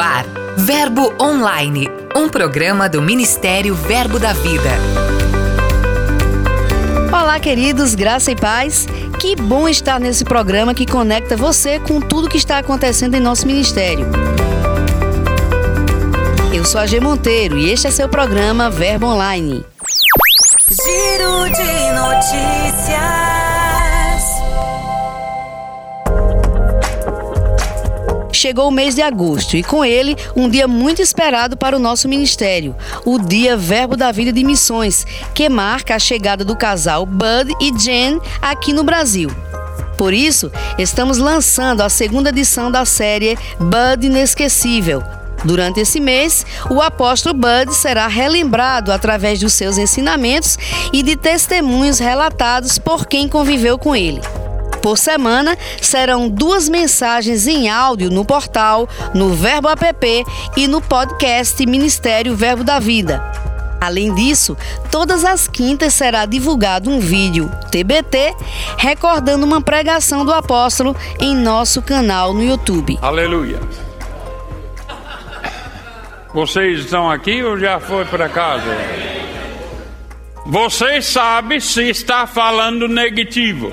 ar, Verbo Online, um programa do Ministério Verbo da Vida. Olá, queridos, graça e paz. Que bom estar nesse programa que conecta você com tudo que está acontecendo em nosso ministério. Eu sou a G Monteiro e este é seu programa Verbo Online. Giro de notícias. Chegou o mês de agosto e com ele um dia muito esperado para o nosso ministério, o Dia Verbo da Vida de Missões, que marca a chegada do casal Bud e Jen aqui no Brasil. Por isso, estamos lançando a segunda edição da série Bud Inesquecível. Durante esse mês, o apóstolo Bud será relembrado através dos seus ensinamentos e de testemunhos relatados por quem conviveu com ele. Por semana, serão duas mensagens em áudio no portal, no Verbo App e no podcast Ministério Verbo da Vida. Além disso, todas as quintas será divulgado um vídeo TBT recordando uma pregação do apóstolo em nosso canal no YouTube. Aleluia. Vocês estão aqui ou já foi para casa? Vocês sabem se está falando negativo.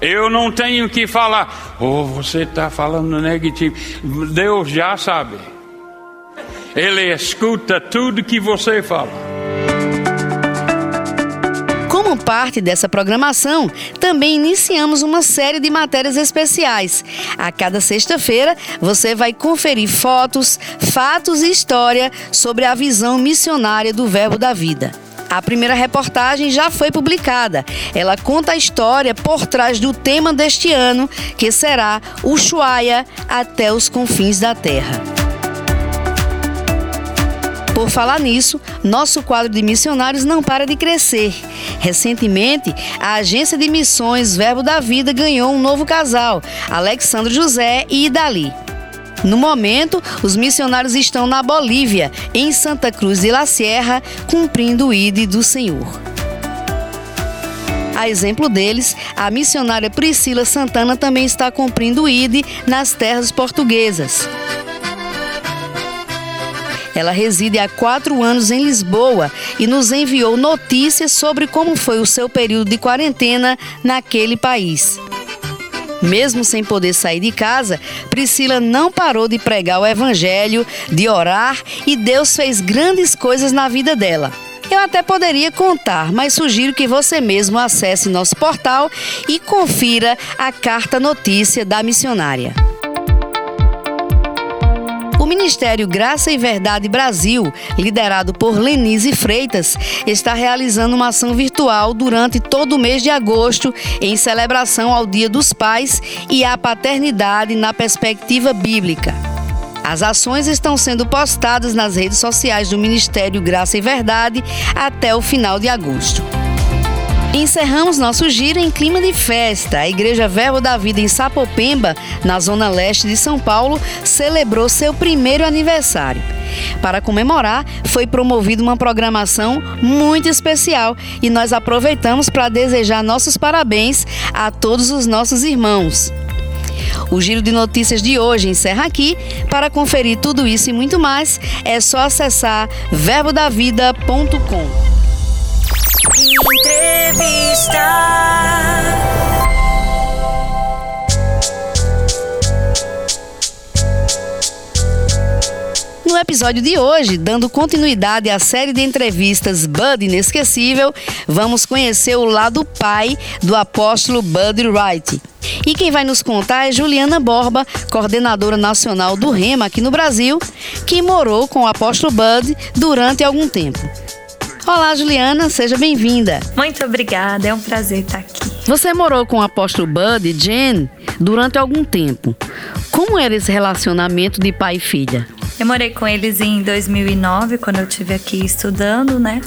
Eu não tenho que falar, oh, você está falando negativo. Deus já sabe. Ele escuta tudo que você fala. Como parte dessa programação, também iniciamos uma série de matérias especiais. A cada sexta-feira, você vai conferir fotos, fatos e história sobre a visão missionária do Verbo da Vida. A primeira reportagem já foi publicada. Ela conta a história por trás do tema deste ano, que será Ushuaia até os confins da terra. Por falar nisso, nosso quadro de missionários não para de crescer. Recentemente, a agência de missões Verbo da Vida ganhou um novo casal, Alexandre José e Idali. No momento, os missionários estão na Bolívia, em Santa Cruz de la Sierra, cumprindo o ID do Senhor. A exemplo deles, a missionária Priscila Santana também está cumprindo o ID nas terras portuguesas. Ela reside há quatro anos em Lisboa e nos enviou notícias sobre como foi o seu período de quarentena naquele país. Mesmo sem poder sair de casa, Priscila não parou de pregar o evangelho, de orar e Deus fez grandes coisas na vida dela. Eu até poderia contar, mas sugiro que você mesmo acesse nosso portal e confira a carta notícia da missionária. O Ministério Graça e Verdade Brasil, liderado por Lenise Freitas, está realizando uma ação virtual durante todo o mês de agosto em celebração ao Dia dos Pais e à paternidade na perspectiva bíblica. As ações estão sendo postadas nas redes sociais do Ministério Graça e Verdade até o final de agosto. Encerramos nosso giro em clima de festa. A Igreja Verbo da Vida em Sapopemba, na zona leste de São Paulo, celebrou seu primeiro aniversário. Para comemorar, foi promovida uma programação muito especial e nós aproveitamos para desejar nossos parabéns a todos os nossos irmãos. O giro de notícias de hoje encerra aqui. Para conferir tudo isso e muito mais, é só acessar verbodavida.com. No episódio de hoje, dando continuidade à série de entrevistas Bud Inesquecível, vamos conhecer o lado pai do apóstolo Bud Wright. E quem vai nos contar é Juliana Borba, coordenadora nacional do REMA aqui no Brasil, que morou com o apóstolo Bud durante algum tempo. Olá, Juliana, seja bem-vinda. Muito obrigada, é um prazer estar aqui. Você morou com o apóstolo Bud e Jen durante algum tempo. Como era esse relacionamento de pai e filha? Eu morei com eles em 2009, quando eu estive aqui estudando, né?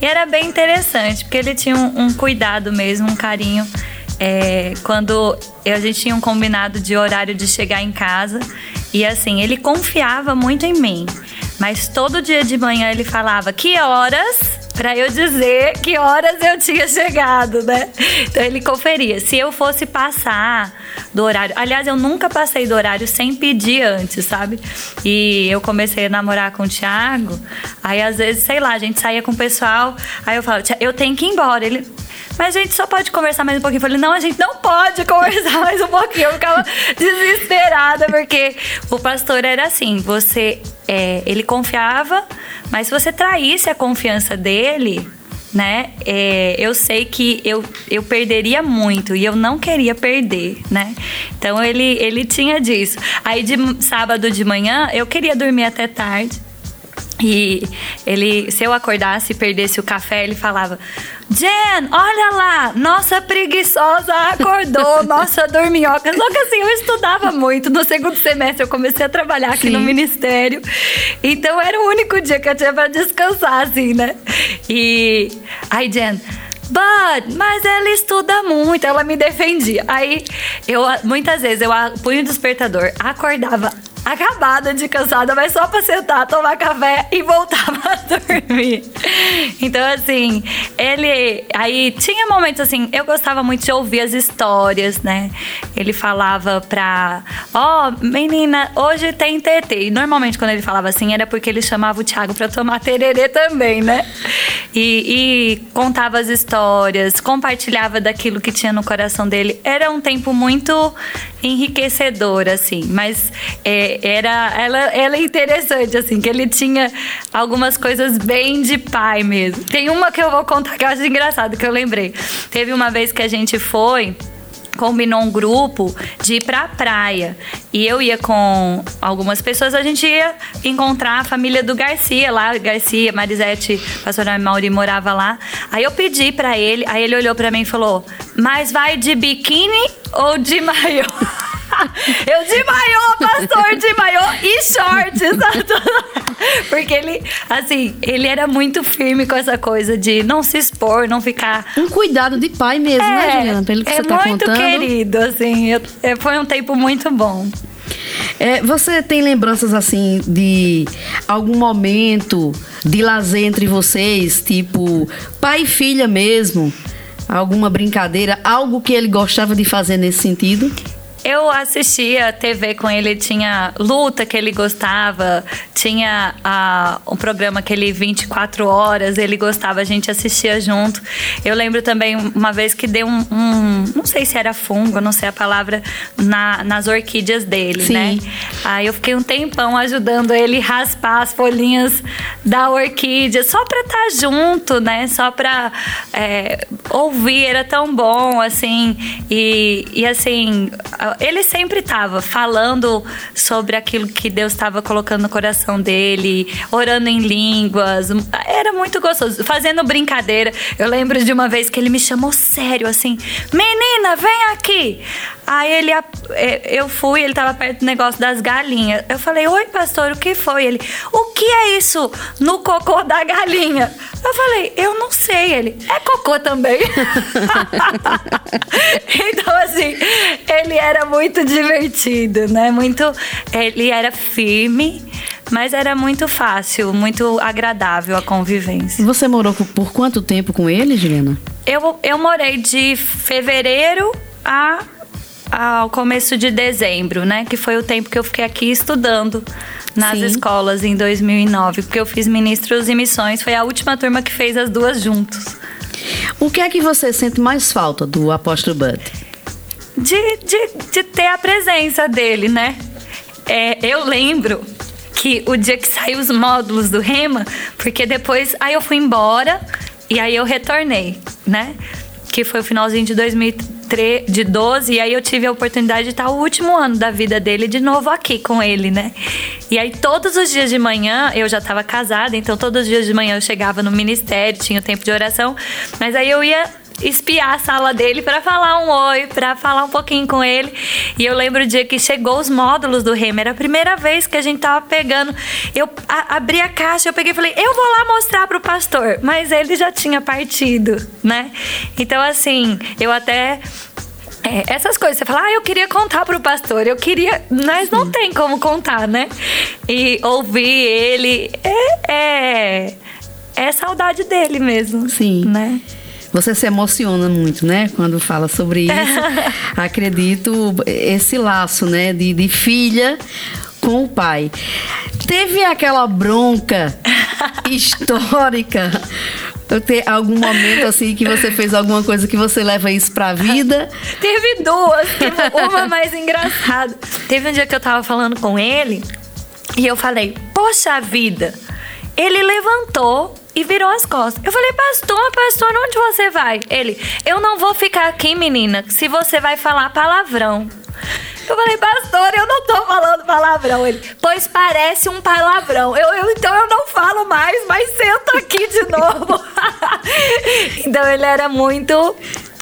E era bem interessante, porque ele tinha um, um cuidado mesmo, um carinho. É, quando a gente tinha um combinado de horário de chegar em casa, e assim, ele confiava muito em mim. Mas todo dia de manhã ele falava: Que horas? para eu dizer que horas eu tinha chegado, né? Então ele conferia. Se eu fosse passar do horário, aliás, eu nunca passei do horário sem pedir antes, sabe? E eu comecei a namorar com o Thiago, aí às vezes, sei lá, a gente saía com o pessoal, aí eu falo, eu tenho que ir embora. Ele, mas a gente só pode conversar mais um pouquinho. Eu falei, não, a gente não pode conversar mais um pouquinho. Eu ficava desesperada, porque o pastor era assim, você. É, ele confiava, mas se você traísse a confiança dele, né? É, eu sei que eu, eu perderia muito e eu não queria perder, né? Então ele, ele tinha disso. Aí de sábado de manhã eu queria dormir até tarde. E ele, se eu acordasse e perdesse o café, ele falava: Jen, olha lá, nossa preguiçosa acordou, nossa dorminhoca. Só que assim, eu estudava muito. No segundo semestre eu comecei a trabalhar aqui Sim. no ministério. Então era o único dia que eu tinha pra descansar, assim, né? E aí, Jen. Bud, mas ela estuda muito, ela me defendia. Aí eu muitas vezes eu punho o despertador, acordava acabada de cansada, mas só pra sentar, tomar café e voltar pra dormir. Então, assim, ele. Aí tinha momentos assim, eu gostava muito de ouvir as histórias, né? Ele falava pra. Ó, oh, menina, hoje tem TT. E normalmente quando ele falava assim, era porque ele chamava o Thiago pra tomar tererê também, né? E, e contava as histórias, compartilhava daquilo que tinha no coração dele. Era um tempo muito enriquecedor, assim, mas. É, era ela, ela é interessante, assim, que ele tinha algumas coisas bem de mesmo. Tem uma que eu vou contar que eu acho engraçado, que eu lembrei. Teve uma vez que a gente foi combinou um grupo de ir pra praia. E eu ia com algumas pessoas, a gente ia encontrar a família do Garcia lá, Garcia, Marisete, pastora Mauri morava lá. Aí eu pedi para ele, aí ele olhou para mim e falou: "Mas vai de biquíni ou de maiô?" Eu de maiô, pastor, de maiô e shorts. Porque ele, assim, ele era muito firme com essa coisa de não se expor, não ficar. Um cuidado de pai mesmo, né, é, né, Juliana? Pelo que é você tá muito querido, assim. Eu, é, foi um tempo muito bom. É, você tem lembranças assim de algum momento de lazer entre vocês, tipo pai e filha mesmo? Alguma brincadeira, algo que ele gostava de fazer nesse sentido? Eu assistia TV com ele, tinha luta que ele gostava, tinha uh, um programa que ele 24 horas, ele gostava, a gente assistia junto. Eu lembro também uma vez que deu um, um não sei se era fungo, não sei a palavra, na, nas orquídeas dele, Sim. né? Aí eu fiquei um tempão ajudando ele raspar as folhinhas da orquídea, só pra estar tá junto, né? Só pra é, ouvir, era tão bom, assim. E, e assim, ele sempre estava falando sobre aquilo que Deus estava colocando no coração dele, orando em línguas. Era muito gostoso, fazendo brincadeira. Eu lembro de uma vez que ele me chamou sério, assim: Menina, vem aqui. Aí ele, é, eu fui, ele estava perto do negócio das galinhas. Eu falei: Oi, pastor, o que foi? Ele: O que é isso no cocô da galinha? Eu falei: Eu não sei. Ele: É cocô também. então, assim, ele era muito divertido, né? Muito. Ele era firme, mas era muito fácil, muito agradável a convivência. Você morou por quanto tempo com ele, Juliana? Eu, eu morei de fevereiro a ao começo de dezembro, né? Que foi o tempo que eu fiquei aqui estudando nas Sim. escolas em 2009, porque eu fiz ministros e missões. Foi a última turma que fez as duas juntos. O que é que você sente mais falta do apóstolo Bud? de, de, de ter a presença dele, né? É, eu lembro que o dia que saiu os módulos do Rema, porque depois aí eu fui embora e aí eu retornei, né? Que foi o finalzinho de 2003, de 12, e aí eu tive a oportunidade de estar o último ano da vida dele de novo aqui com ele, né? E aí todos os dias de manhã, eu já estava casada, então todos os dias de manhã eu chegava no ministério, tinha o tempo de oração, mas aí eu ia espiar a sala dele para falar um oi, para falar um pouquinho com ele. E eu lembro o dia que chegou os módulos do Rema, era a primeira vez que a gente tava pegando. Eu a, abri a caixa, eu peguei e falei: "Eu vou lá mostrar pro pastor", mas ele já tinha partido, né? Então assim, eu até é, essas coisas, você fala, ah, eu queria contar pro pastor, eu queria. Mas não tem como contar, né? E ouvir ele é, é é saudade dele mesmo. Sim. Né? Você se emociona muito, né? Quando fala sobre isso. Acredito esse laço, né? De, de filha com o pai. Teve aquela bronca histórica ter algum momento assim que você fez alguma coisa que você leva isso pra vida? Teve duas, teve uma mais engraçada. Teve um dia que eu tava falando com ele e eu falei: Poxa vida, ele levantou e virou as costas. Eu falei, pastor, pastor, onde você vai? Ele, eu não vou ficar aqui, menina, se você vai falar palavrão. Eu falei, pastor, eu não tô falando palavrão. Ele, pois parece um palavrão. Eu, eu então eu não falo mais, mas sento aqui de novo. então ele era muito.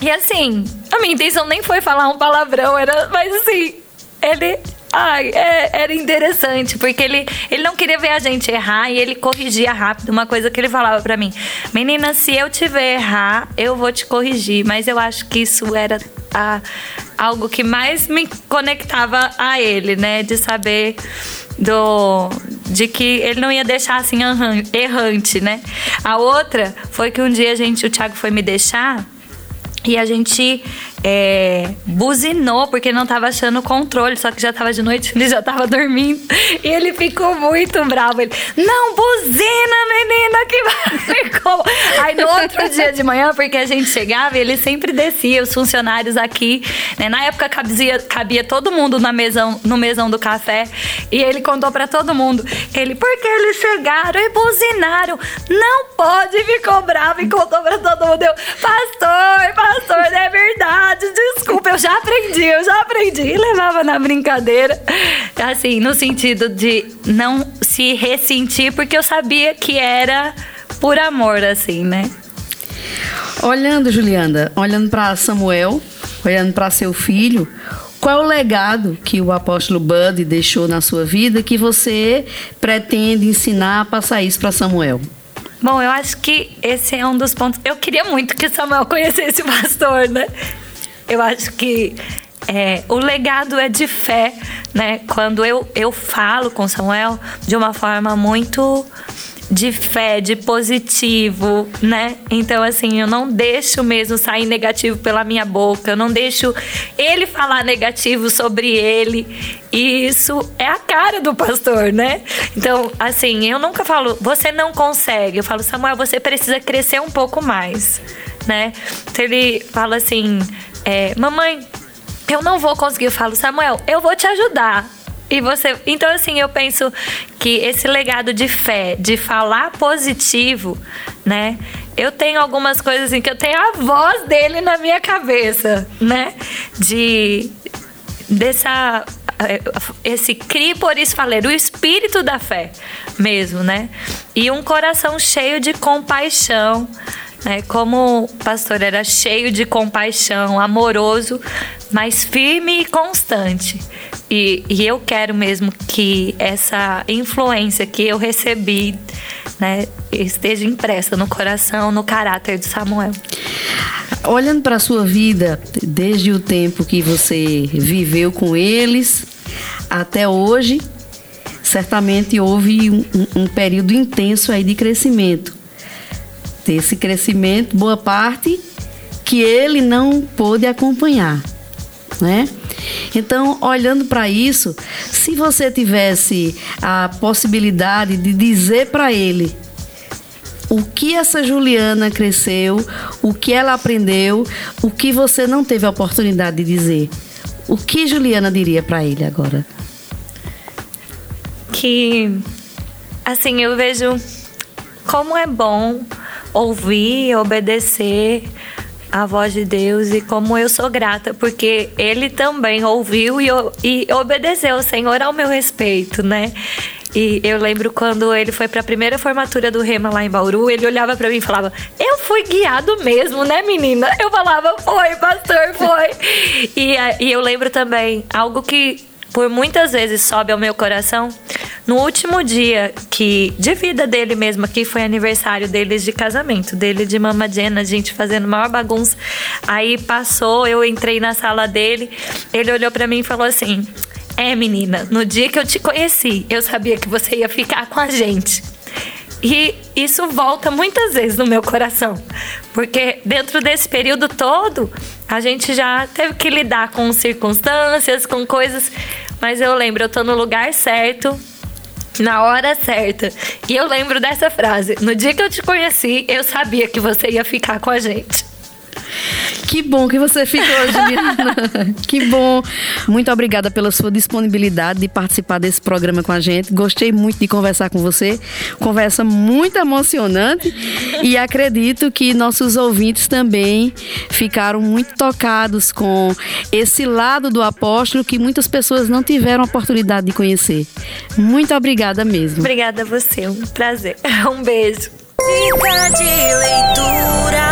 E assim, a minha intenção nem foi falar um palavrão, era, mas assim, ele Ai, é, era interessante, porque ele, ele não queria ver a gente errar e ele corrigia rápido. Uma coisa que ele falava para mim: Menina, se eu te ver errar, eu vou te corrigir. Mas eu acho que isso era a, algo que mais me conectava a ele, né? De saber do de que ele não ia deixar assim errante, né? A outra foi que um dia a gente, o Thiago foi me deixar e a gente é, buzinou porque não tava achando o controle, só que já tava de noite, ele já tava dormindo. E ele ficou muito bravo. Ele, não buzina, menina, que vai. Aí no outro dia de manhã, porque a gente chegava e ele sempre descia, os funcionários aqui. Né? Na época cabia, cabia todo mundo na mesão, no mesão do café. E ele contou para todo mundo. Ele, porque eles chegaram e buzinaram. Não pode, ficou bravo e contou pra todo mundo. Eu, pastor, pastor, é verdade verdade, desculpa, eu já aprendi, eu já aprendi. E levava na brincadeira, assim, no sentido de não se ressentir, porque eu sabia que era por amor, assim, né? Olhando, Juliana, olhando para Samuel, olhando para seu filho, qual é o legado que o apóstolo Bud deixou na sua vida que você pretende ensinar, passar isso para Samuel? Bom, eu acho que esse é um dos pontos. Eu queria muito que Samuel conhecesse o pastor, né? Eu acho que é, o legado é de fé, né? Quando eu, eu falo com Samuel de uma forma muito de fé, de positivo, né? Então, assim, eu não deixo mesmo sair negativo pela minha boca, eu não deixo ele falar negativo sobre ele. E isso é a cara do pastor, né? Então, assim, eu nunca falo, você não consegue. Eu falo, Samuel, você precisa crescer um pouco mais, né? Então, ele fala assim é, mamãe, eu não vou conseguir. Eu falo, Samuel, eu vou te ajudar. E você. Então, assim, eu penso que esse legado de fé, de falar positivo, né? Eu tenho algumas coisas assim que eu tenho a voz dele na minha cabeça, né? De. Dessa. É, esse cri por isso falar, o espírito da fé mesmo, né? E um coração cheio de compaixão né? Como o pastor era cheio de compaixão, amoroso, mas firme e constante. E, e eu quero mesmo que essa influência que eu recebi né, esteja impressa no coração, no caráter de Samuel. Olhando para a sua vida, desde o tempo que você viveu com eles até hoje, certamente houve um, um período intenso aí de crescimento ter esse crescimento, boa parte que ele não pôde acompanhar, né? Então, olhando para isso, se você tivesse a possibilidade de dizer para ele o que essa Juliana cresceu, o que ela aprendeu, o que você não teve a oportunidade de dizer, o que Juliana diria para ele agora? Que assim, eu vejo como é bom ouvir obedecer a voz de Deus e como eu sou grata, porque ele também ouviu e, e obedeceu o Senhor ao meu respeito, né? E eu lembro quando ele foi para a primeira formatura do Rema lá em Bauru, ele olhava para mim e falava: Eu fui guiado mesmo, né, menina? Eu falava: Foi, pastor, foi. e, e eu lembro também algo que por muitas vezes sobe ao meu coração. No último dia que de vida dele mesmo, que foi aniversário deles de casamento, dele de Mama Jenna, a gente fazendo maior bagunça. Aí passou, eu entrei na sala dele, ele olhou para mim e falou assim: "É, menina, no dia que eu te conheci, eu sabia que você ia ficar com a gente." E isso volta muitas vezes no meu coração, porque dentro desse período todo, a gente já teve que lidar com circunstâncias, com coisas, mas eu lembro, eu tô no lugar certo, na hora certa. E eu lembro dessa frase: no dia que eu te conheci, eu sabia que você ia ficar com a gente. Que bom que você ficou, Juliana. que bom. Muito obrigada pela sua disponibilidade de participar desse programa com a gente. Gostei muito de conversar com você. Conversa muito emocionante e acredito que nossos ouvintes também ficaram muito tocados com esse lado do apóstolo que muitas pessoas não tiveram a oportunidade de conhecer. Muito obrigada mesmo. Obrigada a você, um prazer. Um beijo. Dica de leitura.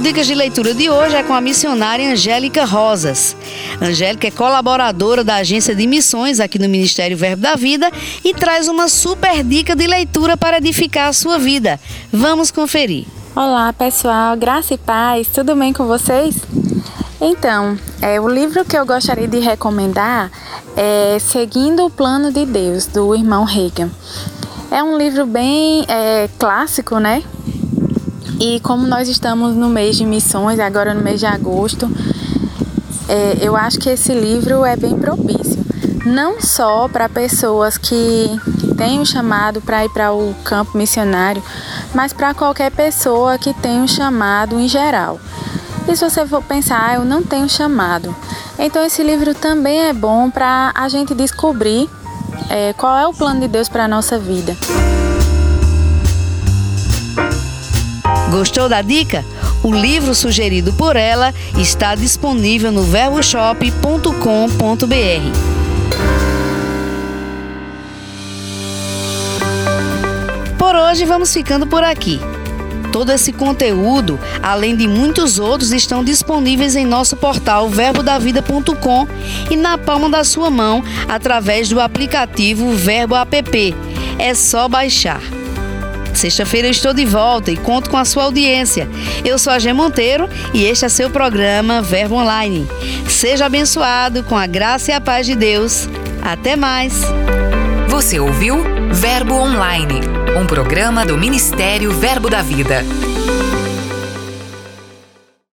Dicas de Leitura de hoje é com a missionária Angélica Rosas. Angélica é colaboradora da Agência de Missões aqui no Ministério Verbo da Vida e traz uma super dica de leitura para edificar a sua vida. Vamos conferir. Olá pessoal, graça e paz, tudo bem com vocês? Então, é, o livro que eu gostaria de recomendar é Seguindo o Plano de Deus, do irmão Reagan. É um livro bem é, clássico, né? E como nós estamos no mês de missões, agora no mês de agosto, é, eu acho que esse livro é bem propício. Não só para pessoas que, que têm um chamado para ir para o campo missionário, mas para qualquer pessoa que tem um chamado em geral. E se você for pensar, ah, eu não tenho chamado. Então esse livro também é bom para a gente descobrir é, qual é o plano de Deus para a nossa vida. Gostou da dica? O livro sugerido por ela está disponível no verboshop.com.br. Por hoje vamos ficando por aqui. Todo esse conteúdo, além de muitos outros, estão disponíveis em nosso portal verbodavida.com e na palma da sua mão através do aplicativo Verbo App. É só baixar. Sexta-feira estou de volta e conto com a sua audiência. Eu sou a Gê Monteiro e este é seu programa Verbo Online. Seja abençoado com a graça e a paz de Deus. Até mais. Você ouviu Verbo Online, um programa do Ministério Verbo da Vida.